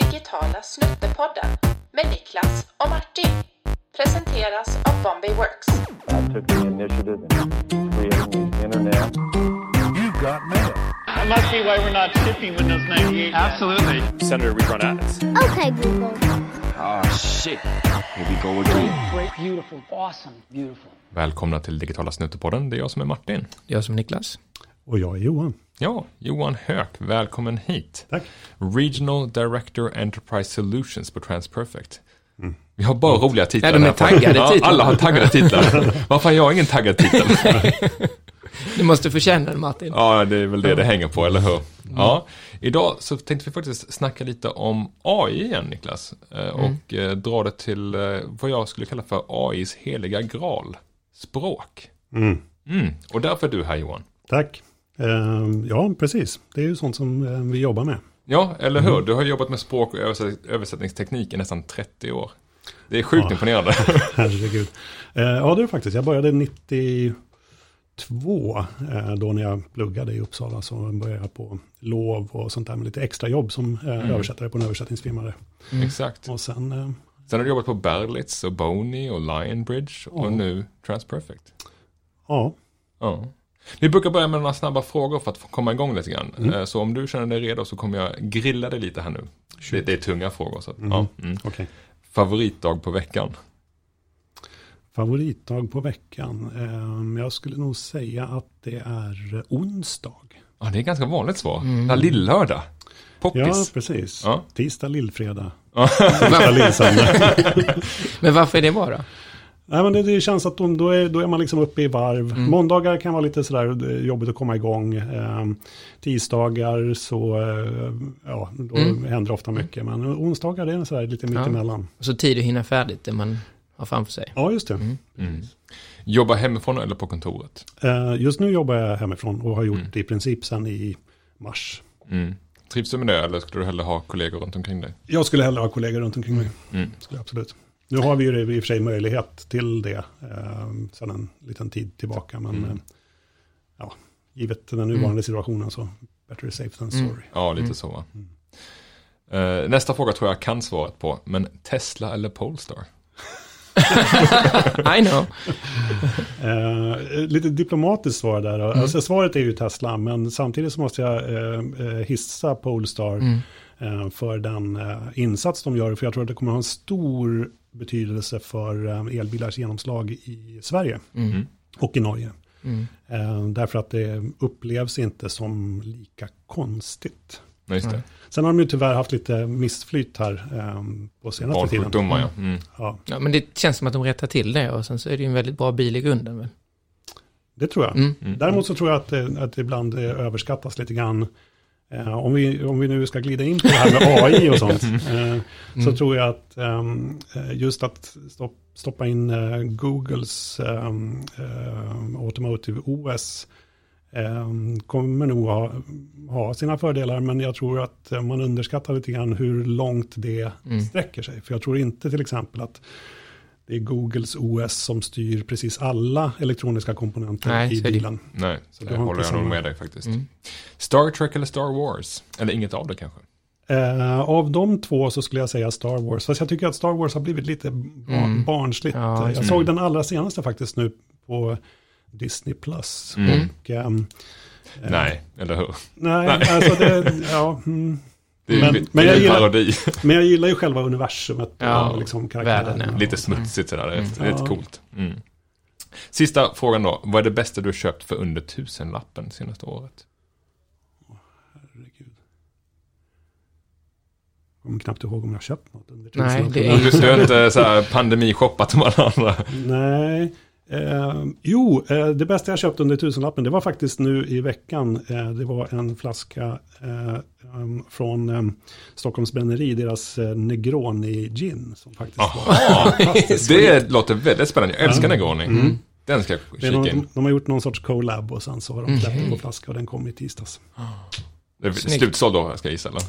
Digitala snuttepodden med Niklas och Martin. Presenteras av Bombay Works. I took the initiative in creating the internet. You got mail. That must be why we're not shipping Windows 98. Absolutely. Senator, we run ads. Okay, Google. Ah, shit. Here we go again. Great, beautiful, awesome, beautiful. Välkomna till Digitala Snuttepodden. Det är jag som är Martin. Jag som Niklas. Och jag är Johan. Ja, Johan Höök, välkommen hit. Tack. Regional Director Enterprise Solutions på TransPerfect. Vi har bara roliga titlar. Ja, de är taggade ja, titlar. Alla har taggade titlar. Varför har jag ingen taggad titel? Du måste förtjäna den Martin. ja, det är väl det det hänger på, eller hur? Ja, idag så tänkte vi faktiskt snacka lite om AI igen, Niklas. Eh, Och eh, dra det till eh, vad jag skulle kalla för AIs heliga graal, språk. Mm. Mm. Och därför är du här, Johan. Tack. Ehm, ja, precis. Det är ju sånt som eh, vi jobbar med. Ja, eller hur? Du har jobbat med språk och översätt- översättningsteknik i nästan 30 år. Det är sjukt Ja. imponerande. Herregud. Eh, ja, det är faktiskt. Jag började 92 eh, då när jag pluggade i Uppsala. Så började jag på lov och sånt där med lite extra jobb som eh, översättare på en översättningsfirma. där. Exakt. Och sen, Sen har du jobbat på Berlitz och Boney och Lionbridge och nu TransPerfect. ja, Ja. Vi brukar börja med några snabba frågor för att komma igång lite grann. Mm. Eh, Så om du känner dig redo så kommer jag grilla dig lite här nu. Det, det är tunga frågor. Så att, ja. mm. okej. Favoritdag på veckan? Favoritdag på veckan. Ehm, jag skulle nog säga att det är onsdag. Ja, det är ganska vanligt svar. Mm. Lillördag. Ja, Poppis. precis. Ja. Tisdag, lillfredag. Lillsöndag. Men varför är det då? Nej, men det, det känns att de, då, är, då är man liksom uppe i varv. Mm. Måndagar kan vara lite sådär eh, jobbigt att komma igång. Eh, tisdagar så eh, ja, då Mm. händer ofta mycket. Men onsdagar det är sådär lite Ja. mittemellan. Så tid att hinna färdigt det man har framför sig. Ja, just det. Mm. Jobba hemifrån eller på kontoret? Eh, just nu jobbar jag hemifrån och har gjort Mm. det i princip sedan i mars. Mm. Trivs du med det eller skulle du hellre ha kollegor runt omkring dig? Jag skulle hellre ha kollegor runt omkring mig. Mm. Skulle jag absolut. Nu har vi ju i och för sig möjlighet till det eh, sedan en liten tid tillbaka. Men Mm. eh, ja, givet den nuvarande situationen så better safe than Mm. sorry. Ja, lite så va. Eh, nästa fråga tror jag kan svaret på, men Tesla eller Polestar? I know. Eh, lite diplomatiskt svar där. Mm. Alltså, svaret är ju Tesla, men samtidigt så måste jag eh, eh, hissa Polestar Mm. eh, för den eh, insats de gör. För jag tror att det kommer ha en stor betydelse för eh, elbilars genomslag i Sverige Mm. och i Norge. Mm. Eh, därför att det upplevs inte som lika konstigt. Just det. Sen har de ju tyvärr haft lite missflyt här eh, på senaste tiden. Barnsjukdomar ja. Mm. Ja, Ja, men det känns som att de rättar till det och sen så är det ju en väldigt bra bil i grunden väl? det tror jag. Mm. Mm. Däremot så tror jag att det, att det ibland eh, överskattas lite grann. Eh, om, vi, om vi nu ska glida in på det här med AI och sånt. Eh, Så Mm. tror jag att ehm, eh, just att stopp, stoppa in Googles ehm, eh, Automotive OS ehm, kommer nog ha, ha sina fördelar. Men jag tror att man underskattar lite grann hur långt det Mm. sträcker sig. För jag tror inte till exempel att det är Googles OS som styr precis alla elektroniska komponenter Nej, i bilen. Nej, Så har håller inte jag nog med dig faktiskt. Mm. Star Trek eller Star Wars? Eller inget av det kanske? Eh, av de två så skulle jag säga Star Wars. Fast jag tycker att Star Wars har blivit lite bar- Mm. barnsligt. Ja, jag just såg den allra senaste faktiskt nu på Disney Plus. Mm. Och, ehm, eh, Nej, eller hur? Nej, alltså det, ja, mm. Det är, Men- men, men det är jag gillar- parodi. men jag gillar ju själva universumet Ja, och liksom världen, ja. Lite smutsigt sådär, det är, det är Ja. rätt coolt. Mm. Sista frågan då. Vad är det bästa du har köpt för under tusenlappen senaste året? Herregud. Jag kommer knappt ihåg om jag har köpt något under Nej, tusenlappen. det är- Du, du har inte så här pandemishoppat som alla andra? Nej. Eh, jo, eh, det bästa jag köpt under tusenlappen, det var faktiskt nu i veckan. Eh, det var en flaska eh, um, från eh, Stockholms bränneri, deras eh, Negroni gin. Som faktiskt fantastiskt. det låter väldigt spännande. Jag älskar Ja. Negroni. Mm. Den ska jag kika in. någon, de har gjort någon sorts collab och sen så har de Mm. släppt den på flaska och den kom i tisdags. Det är slutsåld då, ska jag gissa eller?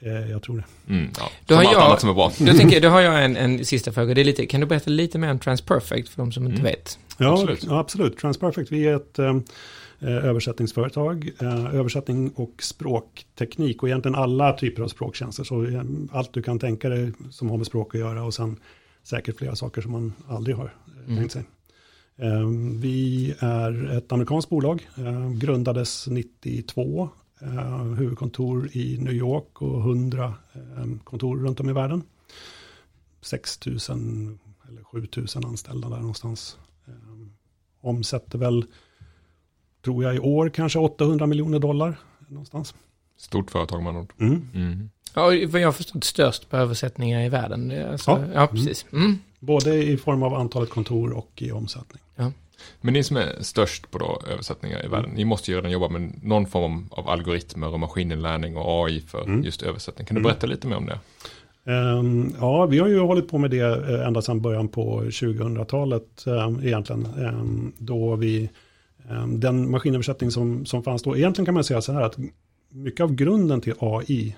Eh, jag tror det. Mm, ja. Då Som har allt jag- annat som är bra. Då, tänker, jag- då har jag en, en sista fråga. Det är lite, kan du berätta lite mer om TransPerfect för de som inte Mm. vet? Ja, Absolut. Ja, absolut. Transperfect, vi är ett eh, eh, översättningsföretag, eh, översättning och språkteknik och egentligen alla typer av språktjänster. Så eh, allt du kan tänka dig som har med språk att göra och sen säkert flera saker som man aldrig har eh, Mm. tänkt sig. Vi är ett amerikanskt bolag, grundades 92, eh, huvudkontor i New York och 100 eh, kontor runt om i världen. 6 000 eller 7 000 anställda där någonstans. Eh, Omsätter väl, tror jag i år, kanske 800 miljoner dollar någonstans. Stort företag man ord. Mm. Mm. Ja, vad jag har förstått störst på översättningar i världen. Alltså, Ja. ja. precis. Mm. Både i form av antalet kontor och i omsättning. Men ni som är störst på då översättningar i världen, ni måste ju redan jobba med någon form av algoritmer och maskininlärning och AI för Mm. just översättning. Kan du Mm. berätta lite mer om det? Ehm, ja, vi har ju hållit på med det eh, ända sedan början på 2000-talet ehm, egentligen. Ehm, då vi, ehm, den maskinöversättning som, som fanns då, egentligen kan man säga så här att mycket av grunden till AI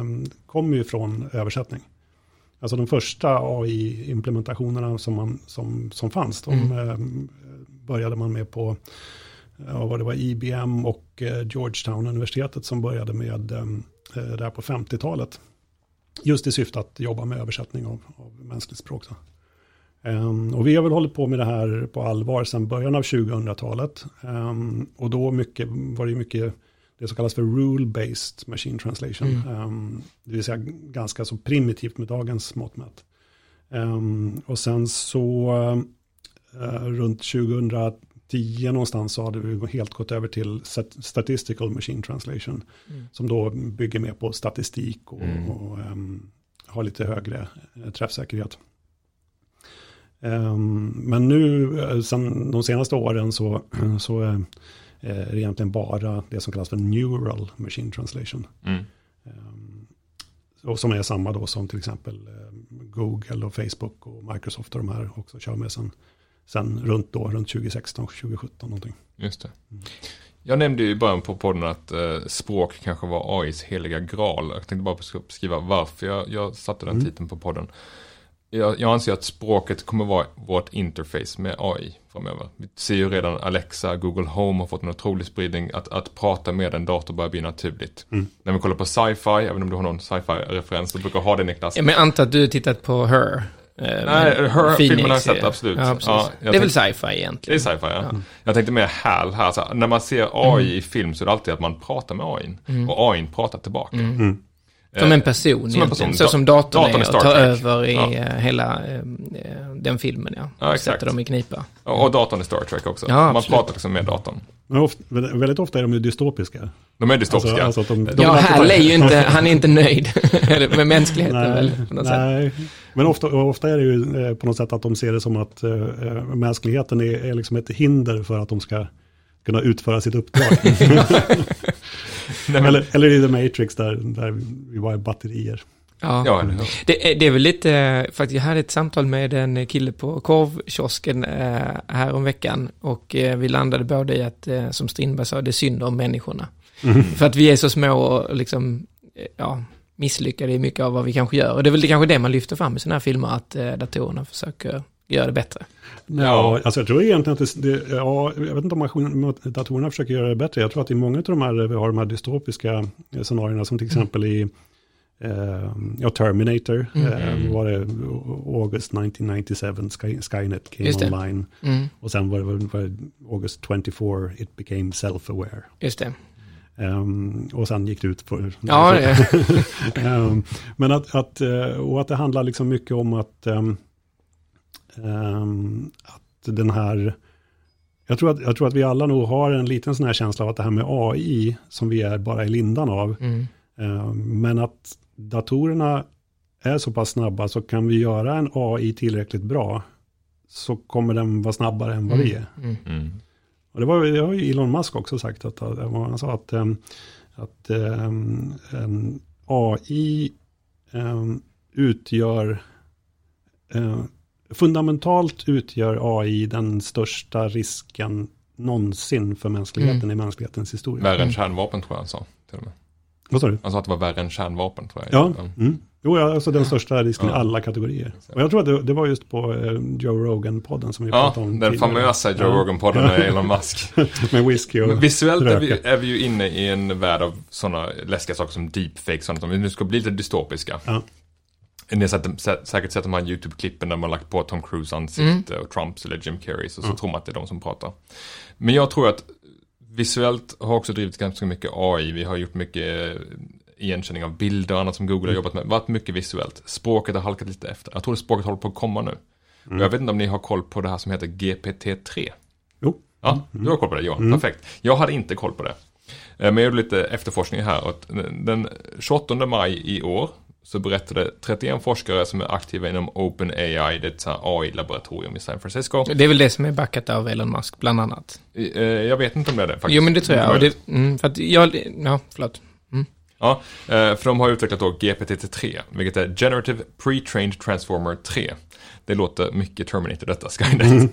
um, kommer ju från översättning. Alltså de första AI-implementationerna som, man, som, som fanns, de Mm. Började man med på ja, vad det var IBM och eh, Georgetown-universitetet som började med ehm, eh, det här på 50-talet. Just i syfte att jobba med översättning av, av mänskligt språk. Så. Ehm, och vi har väl hållit på med det här på allvar sedan början av 2000-talet. Ehm, och då mycket, var det mycket det som kallas för rule-based machine translation. Mm. Ehm, det vill säga ganska så primitivt med dagens mått mätt. Och sen så eh, runt 2010 någonstans så hade vi helt gått över till stat- statistical machine translation. Mm. Som då bygger mer på statistik och, Mm. och ehm, har lite högre eh, träffsäkerhet. Ehm, men nu, eh, sen de senaste åren så, så eh, är det egentligen bara det som kallas för neural machine translation. Mm. Ehm, och som är samma då som till exempel eh, Google och Facebook och Microsoft och de här också kör med sen, sen runt då, runt 2016, 2017 någonting. Just det. Mm. Jag nämnde ju i början på podden att eh, språk kanske var AIs heliga graal. Jag tänkte bara beskriva varför jag, jag satte den Mm. titeln på podden. Jag, jag anser att språket kommer vara vårt interface med AI framöver. Vi ser ju redan Alexa, Google Home har fått en otrolig spridning. Att, att prata med en dator börjar bli naturligt. Mm. När vi kollar på sci-fi, även om du har någon sci-fi-referens, du brukar ha det Niklas. Ja, men jag antar att du har tittat på Her. Eh, Nej, Her- filmen har jag sett, absolut. Ja. Ja, jag det är väl sci-fi Det är egentligen. sci-fi, ja. Ja. Jag tänkte mer HAL här. Så när man ser AI i film så är det alltid att man pratar med AI. Mm. Och AI pratar tillbaka. Mm. Som en Eh, person som en person. Så som datorn, Datorn är och tar Trek. över i Ja. eh, hela eh, den filmen, ja. Ja, exakt. Sätter dem i knipa. Och datorn i Star Trek också. Ja, man absolut. pratar liksom med datorn. Men ofta, väldigt ofta är de ju dystopiska. De är dystopiska. Alltså, alltså att de, de Ja, Hal är ju inte, han är inte nöjd med mänskligheten väl, Nej, på något sätt. nej. men ofta, ofta är det ju på något sätt att de ser det som att eh, mänskligheten är, är liksom ett hinder för att de ska kunna utföra sitt uppdrag. Eller, eller i The Matrix där, där vi var i batterier. Ja. ja, hur? Det, är- det är väl lite, faktiskt jag hade ett samtal med en kille på korvkiosken eh, här om veckan och eh, vi landade både i att, eh, som Strindberg sa, det är synd om människorna. För att vi är så små och liksom, eh, ja, misslyckade i mycket av vad vi kanske gör. Och det är väl det, kanske det man lyfter fram i sådana här filmer, att eh, datorerna försöker göra det bättre. Ja, alltså jag tror egentligen att det, det ja, jag vet inte om datorerna försöker göra det bättre. Jag tror att i många av de här, vi har de här dystopiska eh, scenarierna som till exempel i eh, ja, Terminator, Mm. eh, var det August 1997, Sky, Skynet came online. Mm, Och sen var det, var det August 24, it became self-aware. just det. Ehm, och sen gick det ut för... Ja, det, Ehm, men att, att, eh, och att det handlar liksom mycket om att, ehm, att den här, jag tror, att, jag tror att vi alla nog har en liten sån här känsla av att det här med AI, som vi är bara i lindan av, mm, ehm, men att datorerna är så pass snabba så kan vi göra en AI tillräckligt bra, så kommer den vara snabbare än vad vi är. mm, Mm. Och det, var, det har ju Elon Musk också sagt, att, han sa att, ehm, att ehm, en AI ehm, utgör, fundamentalt utgör AI den största risken någonsin för mänskligheten Mm. i mänsklighetens historia. Värre än Mm. kärnvapen tror jag han sa. Till och med. Vad sa du? Han sa att det var värre än kärnvapen tror jag. Ja, mm. Jo, ja, alltså den största risken i Ja. alla kategorier. Och jag tror att det, det var just på eh, Joe Rogan-podden som vi Ja, pratade om den tidigare. famösa Joe Ja. Rogan-podden med Elon Musk. Med whisky och Men visuellt är vi, är vi ju inne i en värld av sådana läskiga saker som deepfake, sånt. Om vi nu ska bli lite dystopiska. Ja. Ni har säkert sett de här YouTube-klippen där man har lagt på Tom Cruise ansikte och Trumps eller Jim Carreys och så tror man att det är de som pratar. Men jag tror att visuellt har också drivit ganska mycket AI. Vi har gjort mycket eh, igenkänning av bilder och annat som Google har jobbat med. Varit mycket visuellt. Språket har halkat lite efter. Jag tror att språket håller på att komma nu. Och jag vet inte om ni har koll på det här som heter GPT-3. Jo, Ja, du har koll på det Johan. Perfekt. Jag hade inte koll på det. Eh, Men jag gjorde lite efterforskning här. Den 28 maj i år så berättade 31 forskare som är aktiva inom OpenAI, det är ett AI-laboratorium i San Francisco. Det är väl det som är backat av Elon Musk, bland annat. Eh, Jag vet inte om det är det faktiskt. Jo, men det tror jag. Det, mm, för att jag, ja, förlåt. Ja, eh, för de har utvecklat då GPT-3, vilket är Generative Pre-Trained Transformer 3. Det låter mycket Terminator detta, Skynet.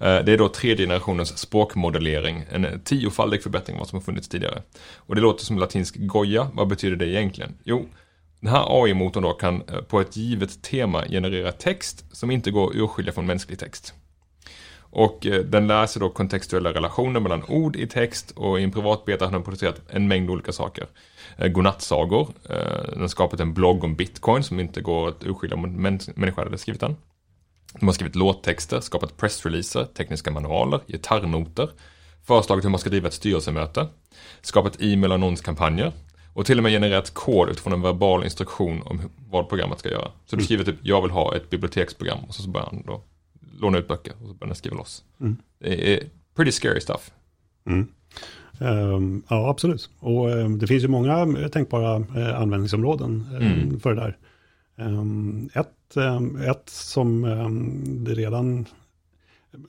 Eh, Det är då tredje generationens språkmodellering, en tiofaldig förbättring av vad som har funnits tidigare. Och det låter som latinsk goja, vad betyder det egentligen? Jo, den här AI-motorn då kan eh, på ett givet tema generera text som inte går att urskilja från mänsklig text. Och eh, den lär sig då kontextuella relationer mellan ord i text och i en privat beta har den producerat en mängd olika saker. Eh, godnattsagor, den har skapat en blogg om bitcoin som inte går att urskilja om en människa hade skrivit den. De har skrivit låttexter, skapat pressreleaser, tekniska manualer, gitarrnoter, föreslagit hur man ska driva ett styrelsemöte, skapat e-mail och annonskampanjer och till och med genererat kod utifrån en verbal instruktion om vad programmet ska göra. Så du skriver typ, jag vill ha ett biblioteksprogram och så så börjar han då låna ut böcker och så börjar den skriva loss. Det är pretty scary stuff. Ehm, ja, absolut. Och ehm, det finns ju många eh, tänkbara eh, användningsområden ehm, för det där. Ett, ett som det redan...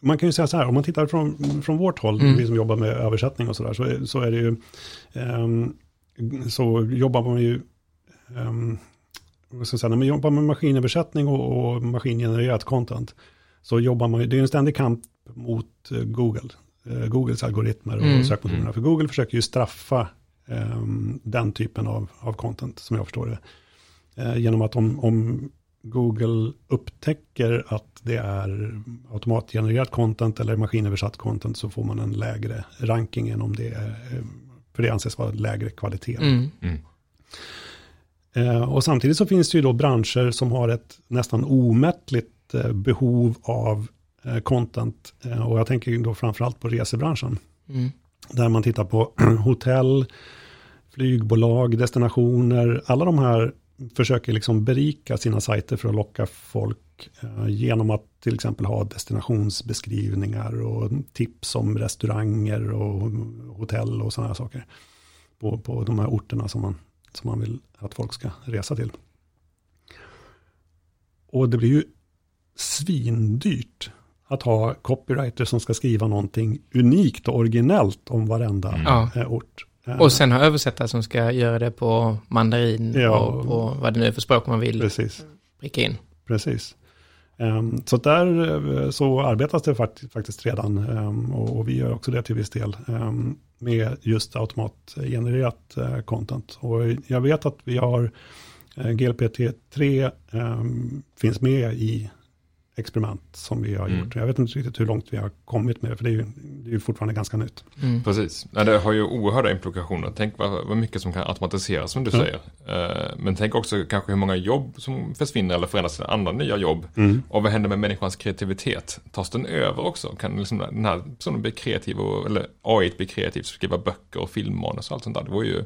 Man kan ju säga så här, om man tittar från, från vårt håll, vi som jobbar med översättning och sådär, så, är- så är det ju... så jobbar man ju... Um, vad ska jag säga, när man jobbar med maskinöversättning och, och maskingenererat content, så jobbar man ju, det är en ständig kamp mot eh, Google. Eh, Googles algoritmer och Mm. sökmotorerna. För Google försöker ju straffa ehm, den typen av, av content, som jag förstår det. Eh, genom att om, om Google upptäcker att det är automatgenererat content eller maskinöversatt content så får man en lägre ranking än om det är, eh, för det anses vara lägre kvalitet. Mm. Eh, och samtidigt så finns det ju då branscher som har ett nästan omättligt eh, behov av eh, content. Eh, och jag tänker då framförallt på resebranschen. Mm. Där man tittar på hotell, flygbolag, destinationer. Alla de här försöker liksom berika sina sajter för att locka folk eh, genom att till exempel ha destinationsbeskrivningar och tips om restauranger och hotell och sådana här saker. På, på de här orterna som man, som man vill att folk ska resa till. Och det blir ju svindyrt att ha copywriter som ska skriva någonting unikt och originellt om varenda Ja. eh, ort. Och sen har översättare som ska göra det på mandarin Ja. och på vad det nu är för språk man vill Precis, pricka in. precis. Ehm, Så där eh, så arbetas det fakt- faktiskt redan ehm, och vi gör också det till viss del ehm, med just automatgenererat eh, content. Och jag vet att vi har eh, GLPT3 ehm, finns med i experiment som vi har Mm. gjort. Jag vet inte riktigt hur långt vi har kommit med det, för det är ju, det är ju fortfarande ganska nytt. Precis. Ja, det har ju oerhörda implikationer. Tänk vad, vad mycket som kan automatiseras som du Ja. säger. Eh, men tänk också kanske hur många jobb som försvinner eller förändras till andra nya jobb. Och vad händer med människans kreativitet? Tas den över också? Kan liksom den här personen bli kreativ, och, eller AI bli kreativ, skriva böcker och filmmanus och allt sånt där? Det var ju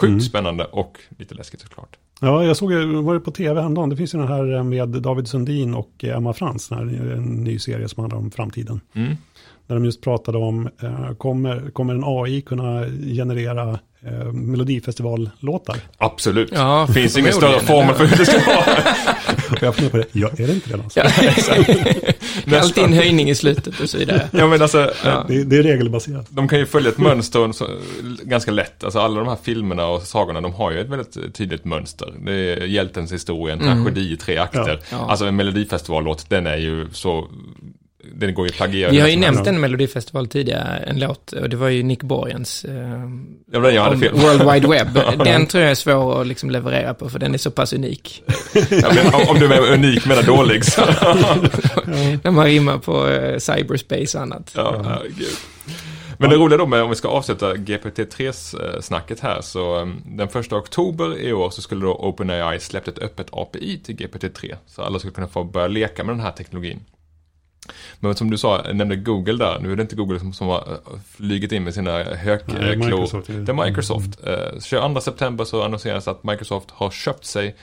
sjukt spännande och lite läskigt såklart. Ja, jag såg var det på tv häromdagen, det finns ju den här eh, med David Sundin och eh, Emma Frans, här, en ny serie som handlar om framtiden. Mm. Där de just pratade om, eh, kommer, kommer en AI kunna generera eh, melodifestivallåtar? Absolut. Ja, Finns ingen större formel för hur det ska vara. Jag funderar på det, ja, är det inte redan så? Alltid en höjning i slutet och så vidare. Ja men alltså, Ja. Det, det är regelbaserat. De kan ju följa ett mönster så, ganska lätt. Alltså alla de här filmerna och sagorna, de har ju ett väldigt tydligt mönster. Det är hjältens historia, en tragedi i tre akter. Ja. Alltså en melodifestivallåt, den är ju så det går ju plagiera. Vi har ju nämnt en melodifestival tidigare, en låt, och det var ju Nick Borgens eh, var den jag hade om fel. World Wide Web. Den tror jag är svår att liksom leverera på, för den är så pass unik. Ja, men om- om du är unik menar dålig så. När man rimmar på eh, cyberspace och annat. Ja, herregud. Men det roliga då med, om vi ska avsluta GPT-3-snacket här, så um, den första oktober i år så skulle då OpenAI släppt ett öppet API till GPT-3. Så alla skulle kunna få börja leka med den här teknologin. Men som du sa, nämnde Google där, nu är det inte Google som, som har uh, flugit in med sina Nej, högklor. Microsoft. Det är Microsoft. Eh, 22 september så annonseras att Microsoft har köpt sig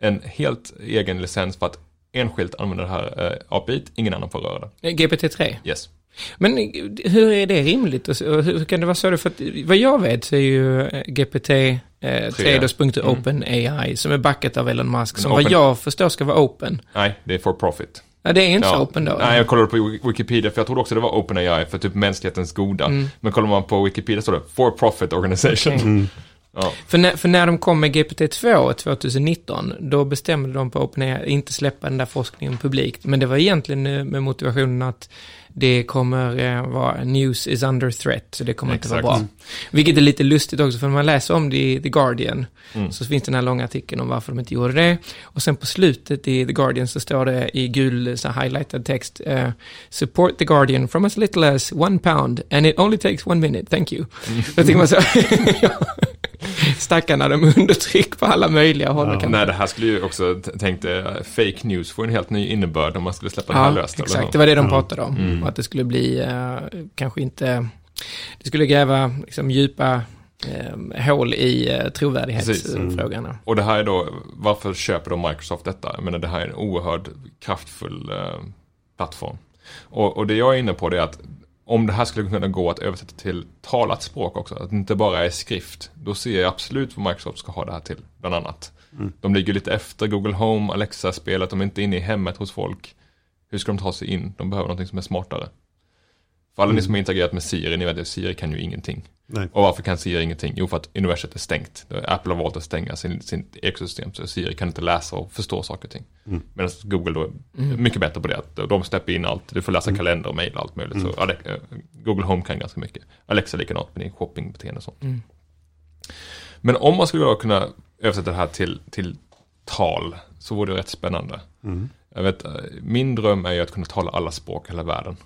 en helt egen licens för att enskilt använda det här eh, API, ingen annan får röra det. Eh, GPT-3. Yes. Men eh, hur är det rimligt? Så- Hur kan det vara så? För att, vad jag vet så är ju eh, GPT eh, 3 då sprunget till OpenAI som är backat av Elon Musk, som open- vad jag förstår ska vara open. Nej, det är for profit. Ja, det är inte så open då? Nej, jag kollade på Wikipedia för jag trodde också det var OpenAI för typ mänsklighetens goda. Mm. Men kollar man på Wikipedia står det For Profit Organization. Ja. För när, för när de kom med GPT-2 2019, då bestämde de på OpenAI att inte släppa den där forskningen publikt. Men det var egentligen eh, med motivationen att det kommer eh, vara news is under threat, så det kommer inte Exakt. vara bra. Vilket är lite lustigt också, för när man läser om det i The Guardian, Mm. så finns den här långa artikeln om varför de inte gjorde det. Och sen på slutet i The Guardian så står det i gul så highlightad text, eh, support The Guardian from as little as one pound and it only takes one minute, thank you. Då tänker man så, Stackarna, de är under tryck på alla möjliga håll. kanter. Nej, det här skulle ju också, tänkte, eh, fake news får en helt ny innehörd om man skulle släppa det här Ja, löst. eller exakt. Det var det de Ja. pratade om. Mm. Och att det skulle bli, eh, kanske inte, det skulle gräva liksom, djupa eh, hål i eh, trovärdighetsfrågorna. Och det här är då, varför köper då Microsoft detta? Jag menar, det här är en oerhört kraftfull eh, plattform. Och, och det jag är inne på det är att om det här skulle kunna gå att översätta till talat språk också, att det inte bara är skrift, då ser jag absolut vad Microsoft ska ha det här till, bland annat. De ligger lite efter Google Home, Alexa-spelet, de är inte inne i hemmet hos folk. Hur ska de ta sig in? De behöver någonting som är smartare. För alla ni som har interagerat med Siri, ni vet att Siri kan ju ingenting. Nej. Och varför kan Siri ingenting? Jo, för att universet är stängt. Apple har valt att stänga sin, sin ekosystem, så Siri kan inte läsa och förstå saker och ting. Mm. Medan Google då är mycket bättre på det. Att de släpper in allt, du får läsa kalender och mejl och allt möjligt. Så Ale- eh, Google Home kan ganska mycket. Alexa likadant med din shoppingbeteende och sånt. Mm. Men om man skulle kunna översätta det här till, till tal, så vore det rätt spännande. Mm. Jag vet, eh, min dröm är ju att kunna tala alla språk i hela världen.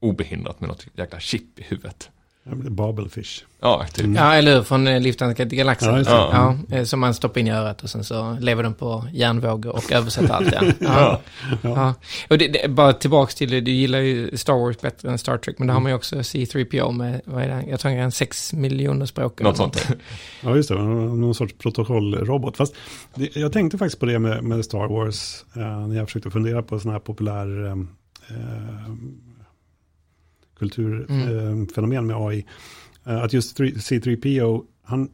Obehindrat med något jäkla chip i huvudet. Babelfish. Ja, typ. Mm. Ja, eller hur? Från eh, Liftarna till galaxen. Ja. Ja, eh, som man stoppar in i örat och sen så lever den på järnvågor och översätter allt. Ja. Ja. Ja. Och det, det, bara tillbaks till det, du gillar ju Star Wars bättre än Star Trek, men då har man ju också C3PO med, vad är det, jag tror han en sex miljoner språk. Något sånt. Ja, just det. Någon sorts protokollrobot. Fast det, jag tänkte faktiskt på det med, med Star Wars eh, när jag försökte fundera på sådana här populär eh, kulturfenomen med AI. Eh, att just 3, C3PO, han,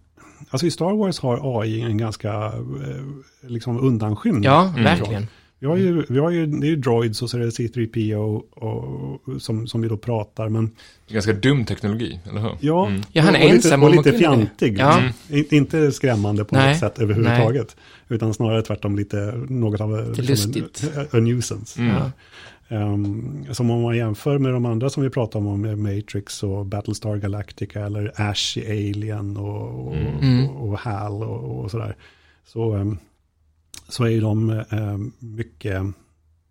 alltså i Star Wars har AI en ganska eh, liksom undanskymd. Ja, Mm. verkligen. Vi har ju, vi har ju, det är ju droids och så är det C3PO och, som, som vi då pratar, men Ganska dum teknologi, eller hur? ja. Mm. Ja, han är och lite, ensam och lite kunna det. fjantig. Ja. liksom. In- Inte skrämmande på Nej. något sätt överhuvudtaget. Utan snarare tvärtom lite något av Lite liksom lustigt. en, a nuisance. Mm. Ja. Um, som om man jämför med de andra som vi pratar om, med Matrix och Battlestar Galactica eller Ash i Alien och, och, Mm. och, och HAL och, och sådär. Så, um, så är ju de um, mycket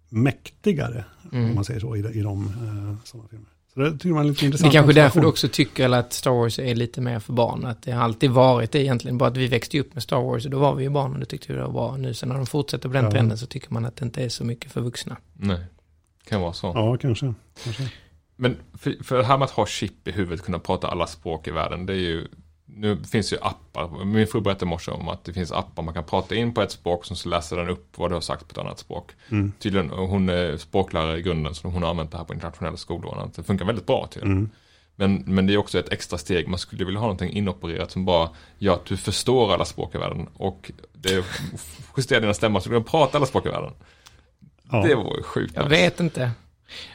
mäktigare, om Mm. man säger så, i, i de uh, sådana filmer. Så det tycker man är lite Det är intressant. kanske därför du också tycker att Star Wars är lite mer för barn. Att det har alltid varit det egentligen. Bara att vi växte upp med Star Wars och då var vi ju barn och det tyckte vi det var bra. Nu sen när de fortsätter på den Ja. trenden så tycker man att det inte är så mycket för vuxna. Nej, kan vara så. Ja, kanske. kanske. Men för, för det här med att ha chip i huvudet, kunna prata alla språk i världen, det är ju nu finns ju appar, min fru berättade i morse om att det finns appar man kan prata in på ett språk som så läser den upp vad du har sagt på ett annat språk. Mm. Tydligen, hon är språklärare i grunden så hon har använt det här på internationella skolor. Det funkar väldigt bra till. Mm. Men, men det är också ett extra steg, man skulle vilja ha någonting inopererat som bara gör att du förstår alla språk i världen och det justerar dina stämmor så du kan prata alla språk i världen. Ja. Det vore sjukt Jag vet inte.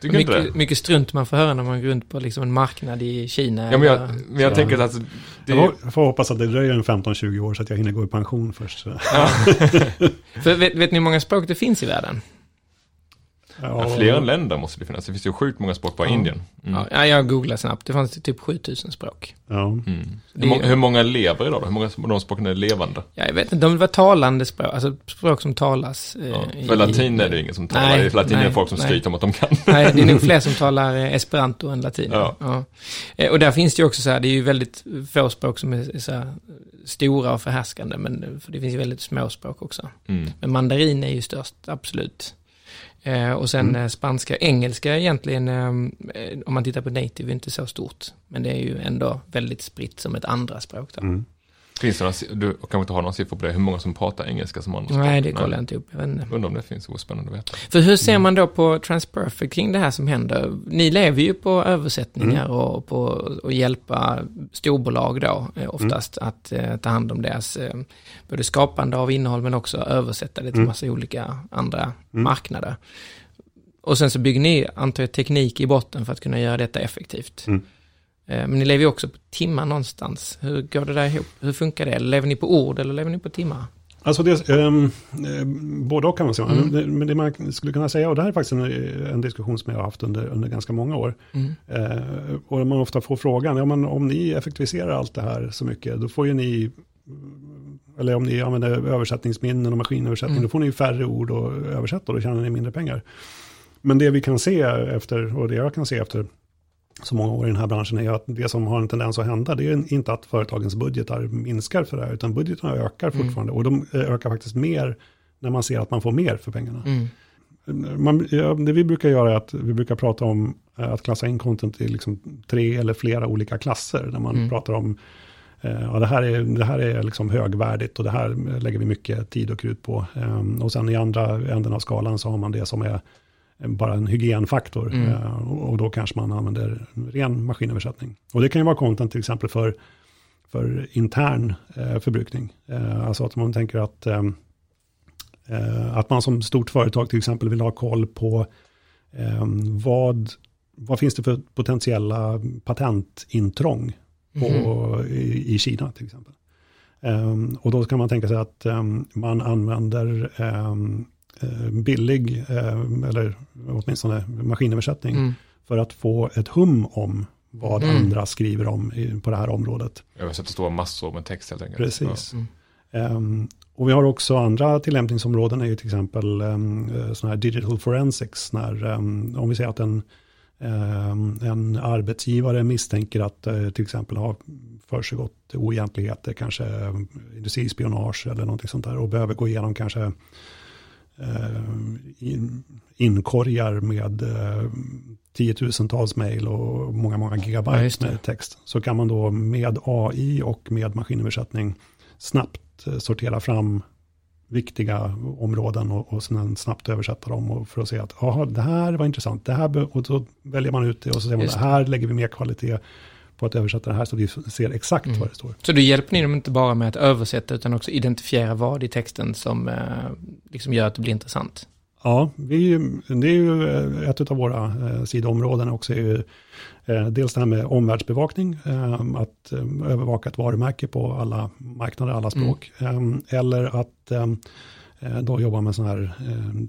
Tycker du inte det? Mycket, mycket strunt man får höra när man går runt på liksom en marknad i Kina. Ja, men jag, eller- men jag så- tänker att det Jag ju, får- får hoppas att det dröjer en 15-20 år så att jag hinner gå i pension först. För vet, vet ni hur många språk det finns i världen? Ja, fler än länder måste det finnas. Det finns ju sjukt många språk bara i Ja. Indien. Mm. Ja, jag googlade snabbt. Det fanns typ 7000 språk. Ja. Mm. Hur, många, är- hur många lever idag då? Hur många av de språken är levande? Ja, jag vet inte, de var talande språk, alltså språk som talas. eh, Ja. i- För latin är det ingen som talar. Nej, För latin är nej, det folk som nej. skryter om att de kan. Nej, det är nog fler som talar eh, esperanto än latin. Ja. Eh, Och där finns det ju också så här, det är ju väldigt få språk som är så här stora och förhärskande, men för det finns ju väldigt små språk också. Mm. Men mandarin är ju störst, absolut. Eh, och sen Mm. eh, spanska, engelska egentligen, eh, om man tittar på native, är inte så stort. Men det är ju ändå väldigt spritt som ett andra språk. Då. Mm. Finns det några, du kanske inte har någon siffra på det, hur många som pratar engelska som andra Nej, det kollar jag inte upp. Jag. Undrar om det finns, det spännande att veta. För hur ser man då på Transperfect kring det här som händer? Ni lever ju på översättningar och på att hjälpa storbolag då eh, oftast att eh, ta hand om deras eh, både skapande av innehåll men också översätta det till Mm. massa olika andra Mm. marknader. Och sen så bygger ni, antar jag, teknik i botten för att kunna göra detta effektivt. Eh, Men ni lever ju också på timmar någonstans. Hur går det där ihop? Hur funkar det? Lever ni på ord eller lever ni på timmar? Alltså det, um, både och kan man säga. Mm. Men det- Men det man skulle kunna säga, och det här är faktiskt en, en diskussion som jag har haft under, under ganska många år. Mm. Eh, och man ofta får frågan, ja men om ni effektiviserar allt det här så mycket, då får ju ni, eller om ni använder översättningsminnen och maskinöversättning, Mm. då får ni ju färre ord att översätta och då tjänar ni mindre pengar. Men det vi kan se efter, och det jag kan se efter så många år i den här branschen är att det som har en tendens att hända, det är inte att företagens budgetar minskar för det här, utan budgetarna ökar Mm. fortfarande. Och de eh, ökar faktiskt mer när man ser att man får mer för pengarna. Mm. Man, ja, det vi brukar göra är att vi brukar prata om eh, att klassa in content i liksom tre eller flera olika klasser. När man Mm. pratar om eh, ja, det här är, det här är liksom högvärdigt och det här lägger vi mycket tid och krut på. Ehm, och sen i andra änden av skalan så har man det som är bara en hygienfaktor. Mm. Eh, och då kanske man använder ren maskinöversättning. Och det kan ju vara content till exempel för, för intern eh, förbrukning. Eh, alltså att man tänker att Eh, att man som stort företag till exempel vill ha koll på eh, vad, vad finns det för potentiella patentintrång på, Mhm. i, i Kina till exempel. Eh, och då kan man tänka sig att eh, man använder eh, eh, billig, eh, eller åtminstone maskinöversättning, Mm. för att få ett hum om vad Mm. andra skriver om i, på det här området. Översätta stora massor med text helt enkelt. Precis. Mm. Ehm, och vi har också andra tillämpningsområden, är ju till exempel um, sådana här digital forensics, när, ehm, om vi säger att en, en arbetsgivare misstänker att eh, till exempel har försiggått oegentligheter, kanske industrispionage eller någonting sånt där, och behöver gå igenom kanske in, inkorgar med eh, tiotusentals mejl och många, många Ja, gigabyte det. med text. Så kan man då med AI och med maskinöversättning snabbt eh, sortera fram viktiga områden och, och sen snabbt översätta dem och för att se att aha, det här var intressant, det här och så väljer man ut det och så säger man Just det här lägger vi mer kvalitet på att översätta det här så vi ser exakt Mm. vad det står. Så då hjälper ni dem inte bara med att översätta utan också identifiera vad i texten som eh, liksom gör att det blir intressant? Ja, vi, det är ju eh, ett av våra eh, sidoområden också. Är ju, eh, dels det här med omvärldsbevakning, eh, att eh, övervaka ett varumärke på alla marknader, alla språk. Eh, eller att då jobba med sån här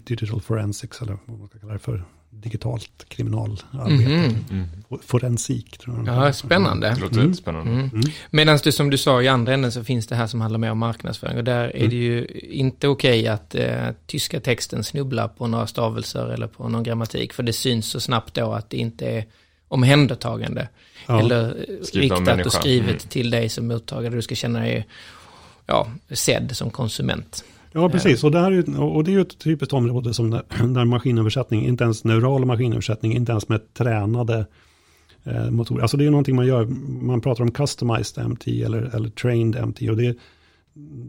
digital forensics, eller vad man ska kalla det för, digitalt kriminalarbete. Mhm. Mm. Forensik tror jag. Ja, spännande. Det låter Mm. väldigt spännande. Mm. Medan det som du sa i andra änden så finns det här som handlar mer om marknadsföring och där är det ju inte okej att eh, tyska texten snubblar på några stavelser eller på någon grammatik för det syns så snabbt då att det inte är omhändertagande Ja. eller eh, riktat och skrivet Mm. till dig som mottagare. Du ska känna dig ja, sedd som konsument. Ja, precis. Och det, här är, och det är ju ett typiskt område som där, där maskinöversättning, inte ens neural maskinöversättning, inte ens med tränade eh, motorer. Alltså det är någonting man gör, man pratar om customized MT eller, eller trained MT. Och det,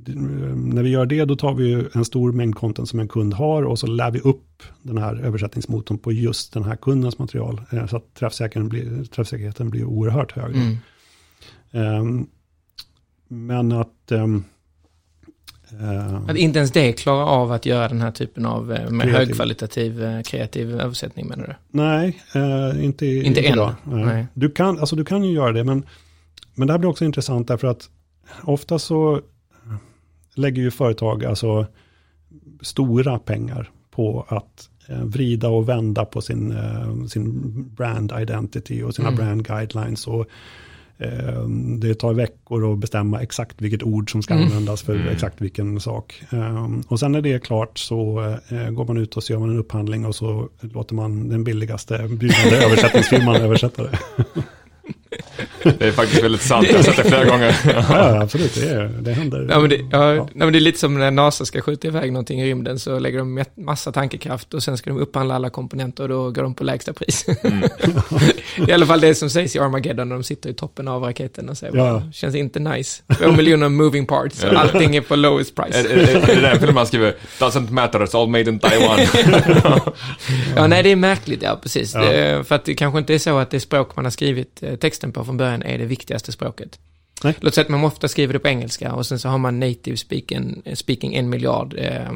det, när vi gör det, då tar vi ju en stor mängd content som en kund har och så lär vi upp den här översättningsmotorn på just den här kundens material. Eh, så att träffsäkerheten blir, träffsäkerheten blir oerhört hög. Mm. Ehm, men att... ehm, Att inte ens det klarar av att göra den här typen av eh, med Kreativ. högkvalitativ eh, kreativ översättning menar du? Nej, eh, inte, Inte än. idag. Nej. Du, kan, alltså, du kan ju göra det, men, men det här blir också intressant därför att ofta så lägger ju företag alltså stora pengar på att eh, vrida och vända på sin, eh, sin brand identity och sina Mm. brand guidelines. Och, det tar veckor att bestämma exakt vilket ord som ska Mm. användas för Mm. exakt vilken sak. Eh, och sen när det är klart så eh, går man ut och så gör man en upphandling och så låter man den billigaste bjudande översättningsfirman översätta det. Det är faktiskt väldigt sant, jag har sett det flera gånger. Ja, absolut, det, är, det händer. Ja men, det, ja, Ja. Nej, men det är lite som när NASA ska skjuta iväg någonting i rymden så lägger de massa tankekraft och sen ska de upphandla alla komponenter och då går de på lägsta pris. Mm. är i alla fall det som sägs i Armageddon när de sitter i toppen av raketen och säger Ja. "Wow, känns inte nice. Två miljoner moving parts allting är på lowest Är, price. är, är det den filmen man skriver “Doesn't matter, it's all made in Taiwan”? Ja, nej det är märkligt, ja precis. Ja. Det, för att det kanske inte är så att det språk man har skrivit eh, texten på från början är det viktigaste språket. Nej. Låt säga att man ofta skriver det på engelska och sen så har man native speaking, speaking en miljard eh,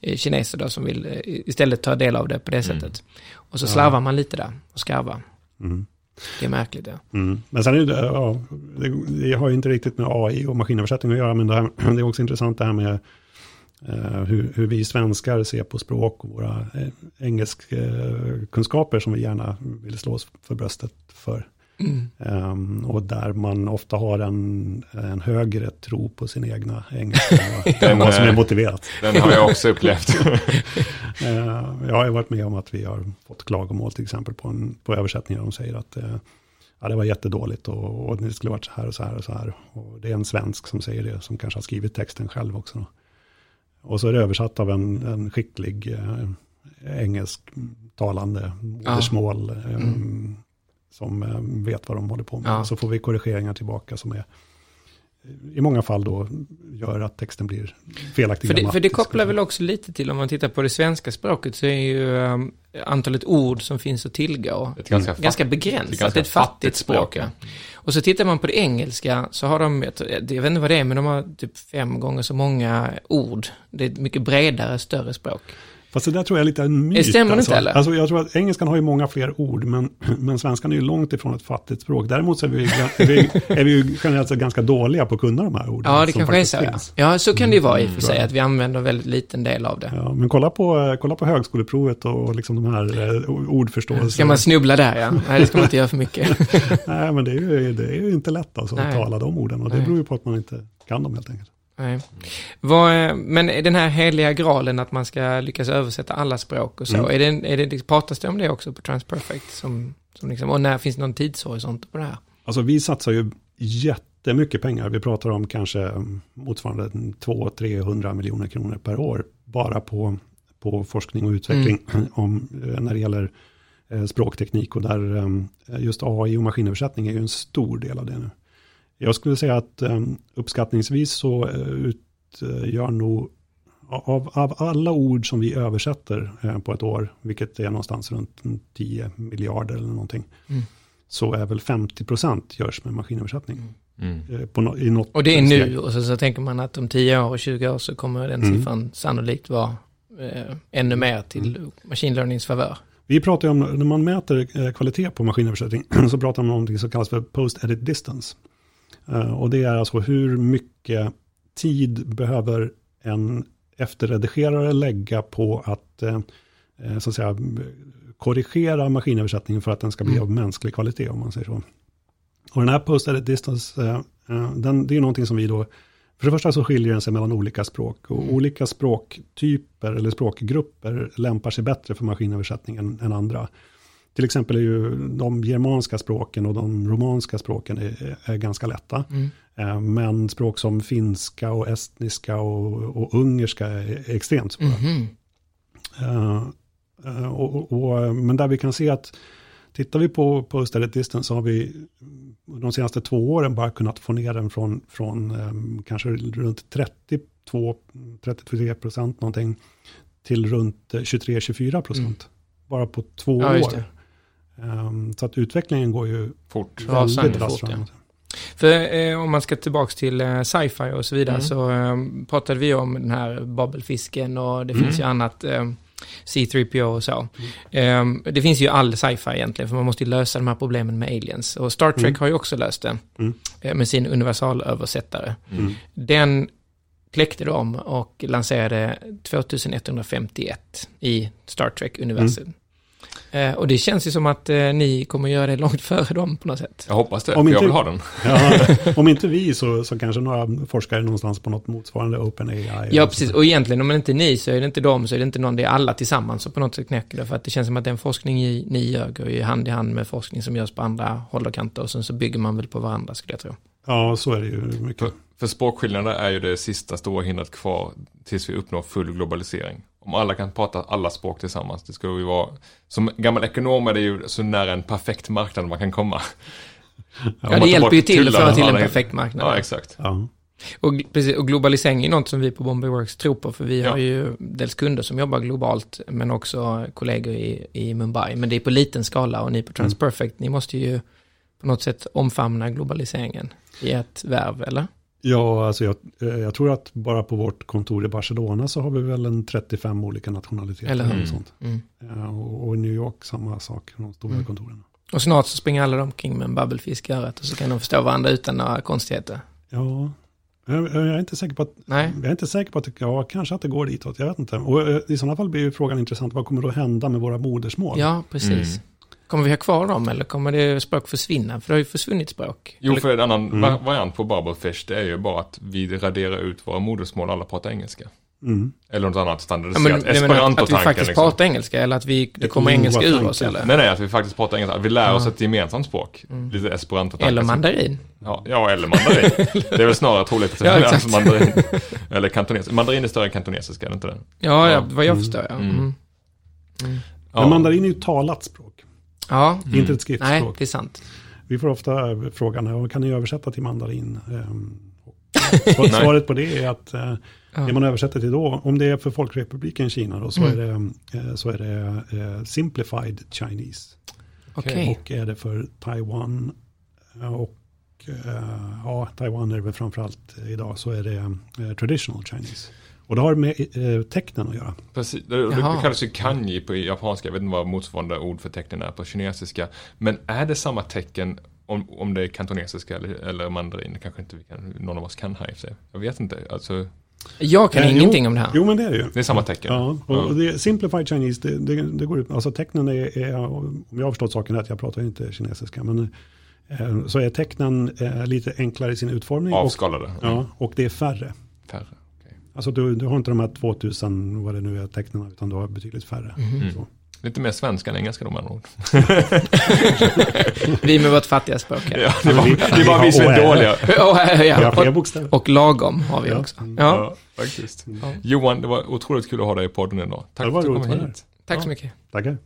eh, kineser då som vill eh, istället ta del av det på det sättet. Och så slarvar man lite där och skarvar. Mm. Det är märkligt ja. Mm. Men sen är det, ja, det, det har ju inte riktigt med AI och maskinöversättning att göra, men det, här, det är också intressant det här med eh, hur, hur vi svenskar ser på språk och våra eh, engelskkunskaper som vi gärna vill slå oss för bröstet för. Mm. Ehm, och där man ofta har en, en högre tro på sin egna engelska än vad som är motiverat. Den har jag också upplevt. Eh, jag har ju varit med om att vi har fått klagomål till exempel på, en, på översättningar. De säger att eh, ja, det var jättedåligt och, och det skulle varit så här och så här och så här. Och det är en svensk som säger det, som kanske har skrivit texten själv också. Då. Och så är det översatt av en, en skicklig eh, engelsktalande modersmål. Eh, Mm. Som eh, vet vad de håller på med. Ja. Så får vi korrigeringar tillbaka som är i många fall då gör att texten blir felaktig. För det, för det kopplar väl också lite till om man tittar på det svenska språket så är ju um, antalet ord som finns att tillgå Ett ganska, ganska fatt- begränsat. är ganska ett fattigt språk. ja. Och så tittar man på det engelska så har de, jag vet inte vad det är, men de har typ fem gånger så många ord. Det är ett mycket bredare, större språk. Fast det där tror jag är lite en myt. Stämmer alltså. inte, eller? Alltså, jag tror att engelskan har ju många fler ord, men, men svenskan är ju långt ifrån ett fattigt språk. Däremot så är vi, är vi, är vi ju generellt sett ganska dåliga på att kunna de här orden. Ja, det kanske är så. Ja. ja, så kan det ju vara i och för sig, Mm. att vi använder en väldigt liten del av det. Ja, men kolla på, kolla på högskoleprovet och liksom de här eh, ordförståelserna. Ska man snubbla där, ja? Nej, det ska man inte göra för mycket. Nej, men det är ju, det är ju inte lätt alltså, att tala de orden. Och det Nej. beror ju på att man inte kan dem helt enkelt. Nej. Vad, är- men den här heliga graalen att man ska lyckas översätta alla språk och så, Mm. är det, är det, pratas det om det också på Transperfect? Som, som liksom, och när finns det någon tidshorisont på det här? Alltså vi satsar ju jättemycket pengar. Vi pratar om kanske mm, motsvarande 200-300 miljoner kronor per år. Bara på, på forskning och utveckling om, eh, när det gäller eh, språkteknik. Och där eh, just AI och maskinöversättning är ju en stor del av det nu. Jag skulle säga att eh, uppskattningsvis så eh, utgör nog av, av alla ord som vi översätter eh, på ett år, vilket är någonstans runt 10 miljarder eller någonting, Mm. så är väl 50% görs med maskinöversättning. Mm. Eh, På no, i något Och det är steg. nu, och så, så tänker man att om 10 år och 20 år så kommer den Mm. siffran sannolikt vara eh, ännu mer till Mm. machine learnings favör. Vi pratar ju om, när man mäter eh, kvalitet på maskinöversättning, så pratar man om någonting som kallas för post-edit distance. Eh, Och det är alltså hur mycket tid behöver en efterredigerare lägga på att, eh, eh, så att säga, korrigera maskinöversättningen för att den ska bli Mm. av mänsklig kvalitet, om man säger så. Och den här post-edit distance, den, det är någonting som vi då, för det första så skiljer den sig mellan olika språk. Och olika språktyper eller språkgrupper lämpar sig bättre för maskinöversättning än, än andra. Till exempel är ju de germanska språken och de romanska språken är, är ganska lätta. Mm. Eh, Men språk som finska och estniska och, och ungerska är extremt svåra. Eh, eh, och, och, men där vi kan se att tittar vi på post edit distance så har vi de senaste två åren bara kunnat få ner den från, från eh, kanske runt 32-33 procent någonting till runt eh, 23-24 procent. Mm. Bara på två Ja, år. Um, så att utvecklingen går ju Fort. Väldigt raskt fort, ja. framåt. För eh, om man ska tillbaka till eh, sci-fi och så vidare Mm. så eh, pratade vi om den här babelfisken och det Mm. finns ju annat, eh, C3PO och så. Eh, det finns ju all sci-fi egentligen för man måste ju lösa de här problemen med aliens. Och Star Trek Mm. har ju också löst det Mm. eh, med sin universalöversättare. Mm. Den kläckte de och lanserade 2151 i Star Trek-universum. Eh, och det känns ju som att eh, ni kommer göra det långt före dem på något sätt. Jag hoppas det, Om inte- jag vill ha den. Ja, om inte vi så, så kanske några forskare någonstans på något motsvarande OpenAI. Ja, precis. Och egentligen om det inte är ni så är det inte dem, så är det inte någon, det är alla tillsammans som på något sätt knäcker det. För att det känns som att den forskning ni, ni gör går ju hand i hand med forskning som görs på andra håll och kanter. Och sen så bygger man väl på varandra skulle jag tro. Ja, så är det ju mycket. För, för språkskillnader är ju det sista stora hindret kvar tills vi uppnår full globalisering. Om alla kan prata alla språk tillsammans, det ska ju vara... Som gammal ekonom är det ju så nära en perfekt marknad man kan komma. Ja, det hjälper ju till att föra till en perfekt marknad. Ja, exakt. Ja. Och, precis, och globalisering är något som vi på Bombay Works tror på, för vi Ja. har ju dels kunder som jobbar globalt, men också kollegor i, i Mumbai. Men det är på liten skala och ni på TransPerfect, ni måste ju på något sätt omfamna globaliseringen i ett värv, eller? Ja, alltså jag, eh, jag tror att bara på vårt kontor i Barcelona så har vi väl en 35 olika nationaliteter. Eller hur? Sånt. Mm. Ja, och, och i New York samma sak, de stora Mm. kontoren. Och snart så springer alla omkring med en bubblefisk i örat och så kan de förstå varandra utan några konstigheter. Ja, jag, jag är inte säker på att, Nej. jag är inte säker på att, ja, kanske att det går ditåt, jag vet inte. Och eh, i sådana fall blir ju frågan intressant, vad kommer då hända med våra modersmål? Ja, precis. Mm. Kommer vi ha kvar dem eller kommer det språk försvinna? För det har ju försvunnit språk. Jo, Eller- för en annan Mm. va- variant på Bubblefish, det är ju bara att vi raderar ut våra modersmål och alla pratar engelska. Mm. Eller något annat Ja, standardiserat. jag menar, att vi Esperanto-tanken faktiskt liksom. pratar engelska eller att vi, det kommer engelska ur oss eller? Nej, nej, att vi faktiskt pratar engelska. Att vi lär oss Ja. ett gemensamt språk. Lite esperanto Eller mandarin. Ja, ja, eller mandarin. det är väl snarare troligt att det Ja, är exakt. mandarin. Eller kantonesiska. Mandarin är större än kantonesiska, är det inte det? Ja, ja, Ja. vad jag Mm. förstår ja. Mm. Mm. Ja. Men mandarin är ju talat språk, Ja, Mm. inte ett nej, skriftspråk. det är sant. Vi får ofta eh, frågan, kan ni översätta till mandarin? Ehm, Svaret på det är att eh, det man översätter till då, om det är för Folkrepubliken Kina då, så Mm. är det, eh, så är det simplified Chinese. Okej. Och är det för Taiwan och ja, Taiwan är det väl framförallt idag, så är det traditional Chinese. Och det har med eh, tecknen att göra. Precis, det, det Jaha. kallas ju kanji på japanska, jag vet inte vad motsvarande ord för tecknen är på kinesiska. Men är det samma tecken om, om det är kantonesiska eller, eller mandarin? Kanske inte vi kan, någon av oss kan här i och sig. Jag vet inte, alltså Jag kan Eh, ingenting jo, om det här. Jo, men det är det ju. det är samma tecken. Ja, och Ja. Det, simplified Chinese, det, det, det går ut, alltså tecknen är, är, om jag har förstått saken rätt, jag pratar inte kinesiska, men eh, så är tecknen eh, lite enklare i sin utformning. Och, Avskalade. ja, och det är färre. Färre. Alltså du, du har inte de här 2000, vad det nu är, tecknen, utan du har betydligt färre. Mhm. Så. Lite mer svenska än engelska då med andra ord. Vi med vårt fattiga språk här. Ja, det, var, det är bara vi som är dåliga. Ja, ja, Och, och lagom har vi också. Mm. Ja, Ja, faktiskt. Ja. Johan, det var otroligt kul att ha dig i podden idag. Tack för att du kom hit. tack så mycket. Tackar.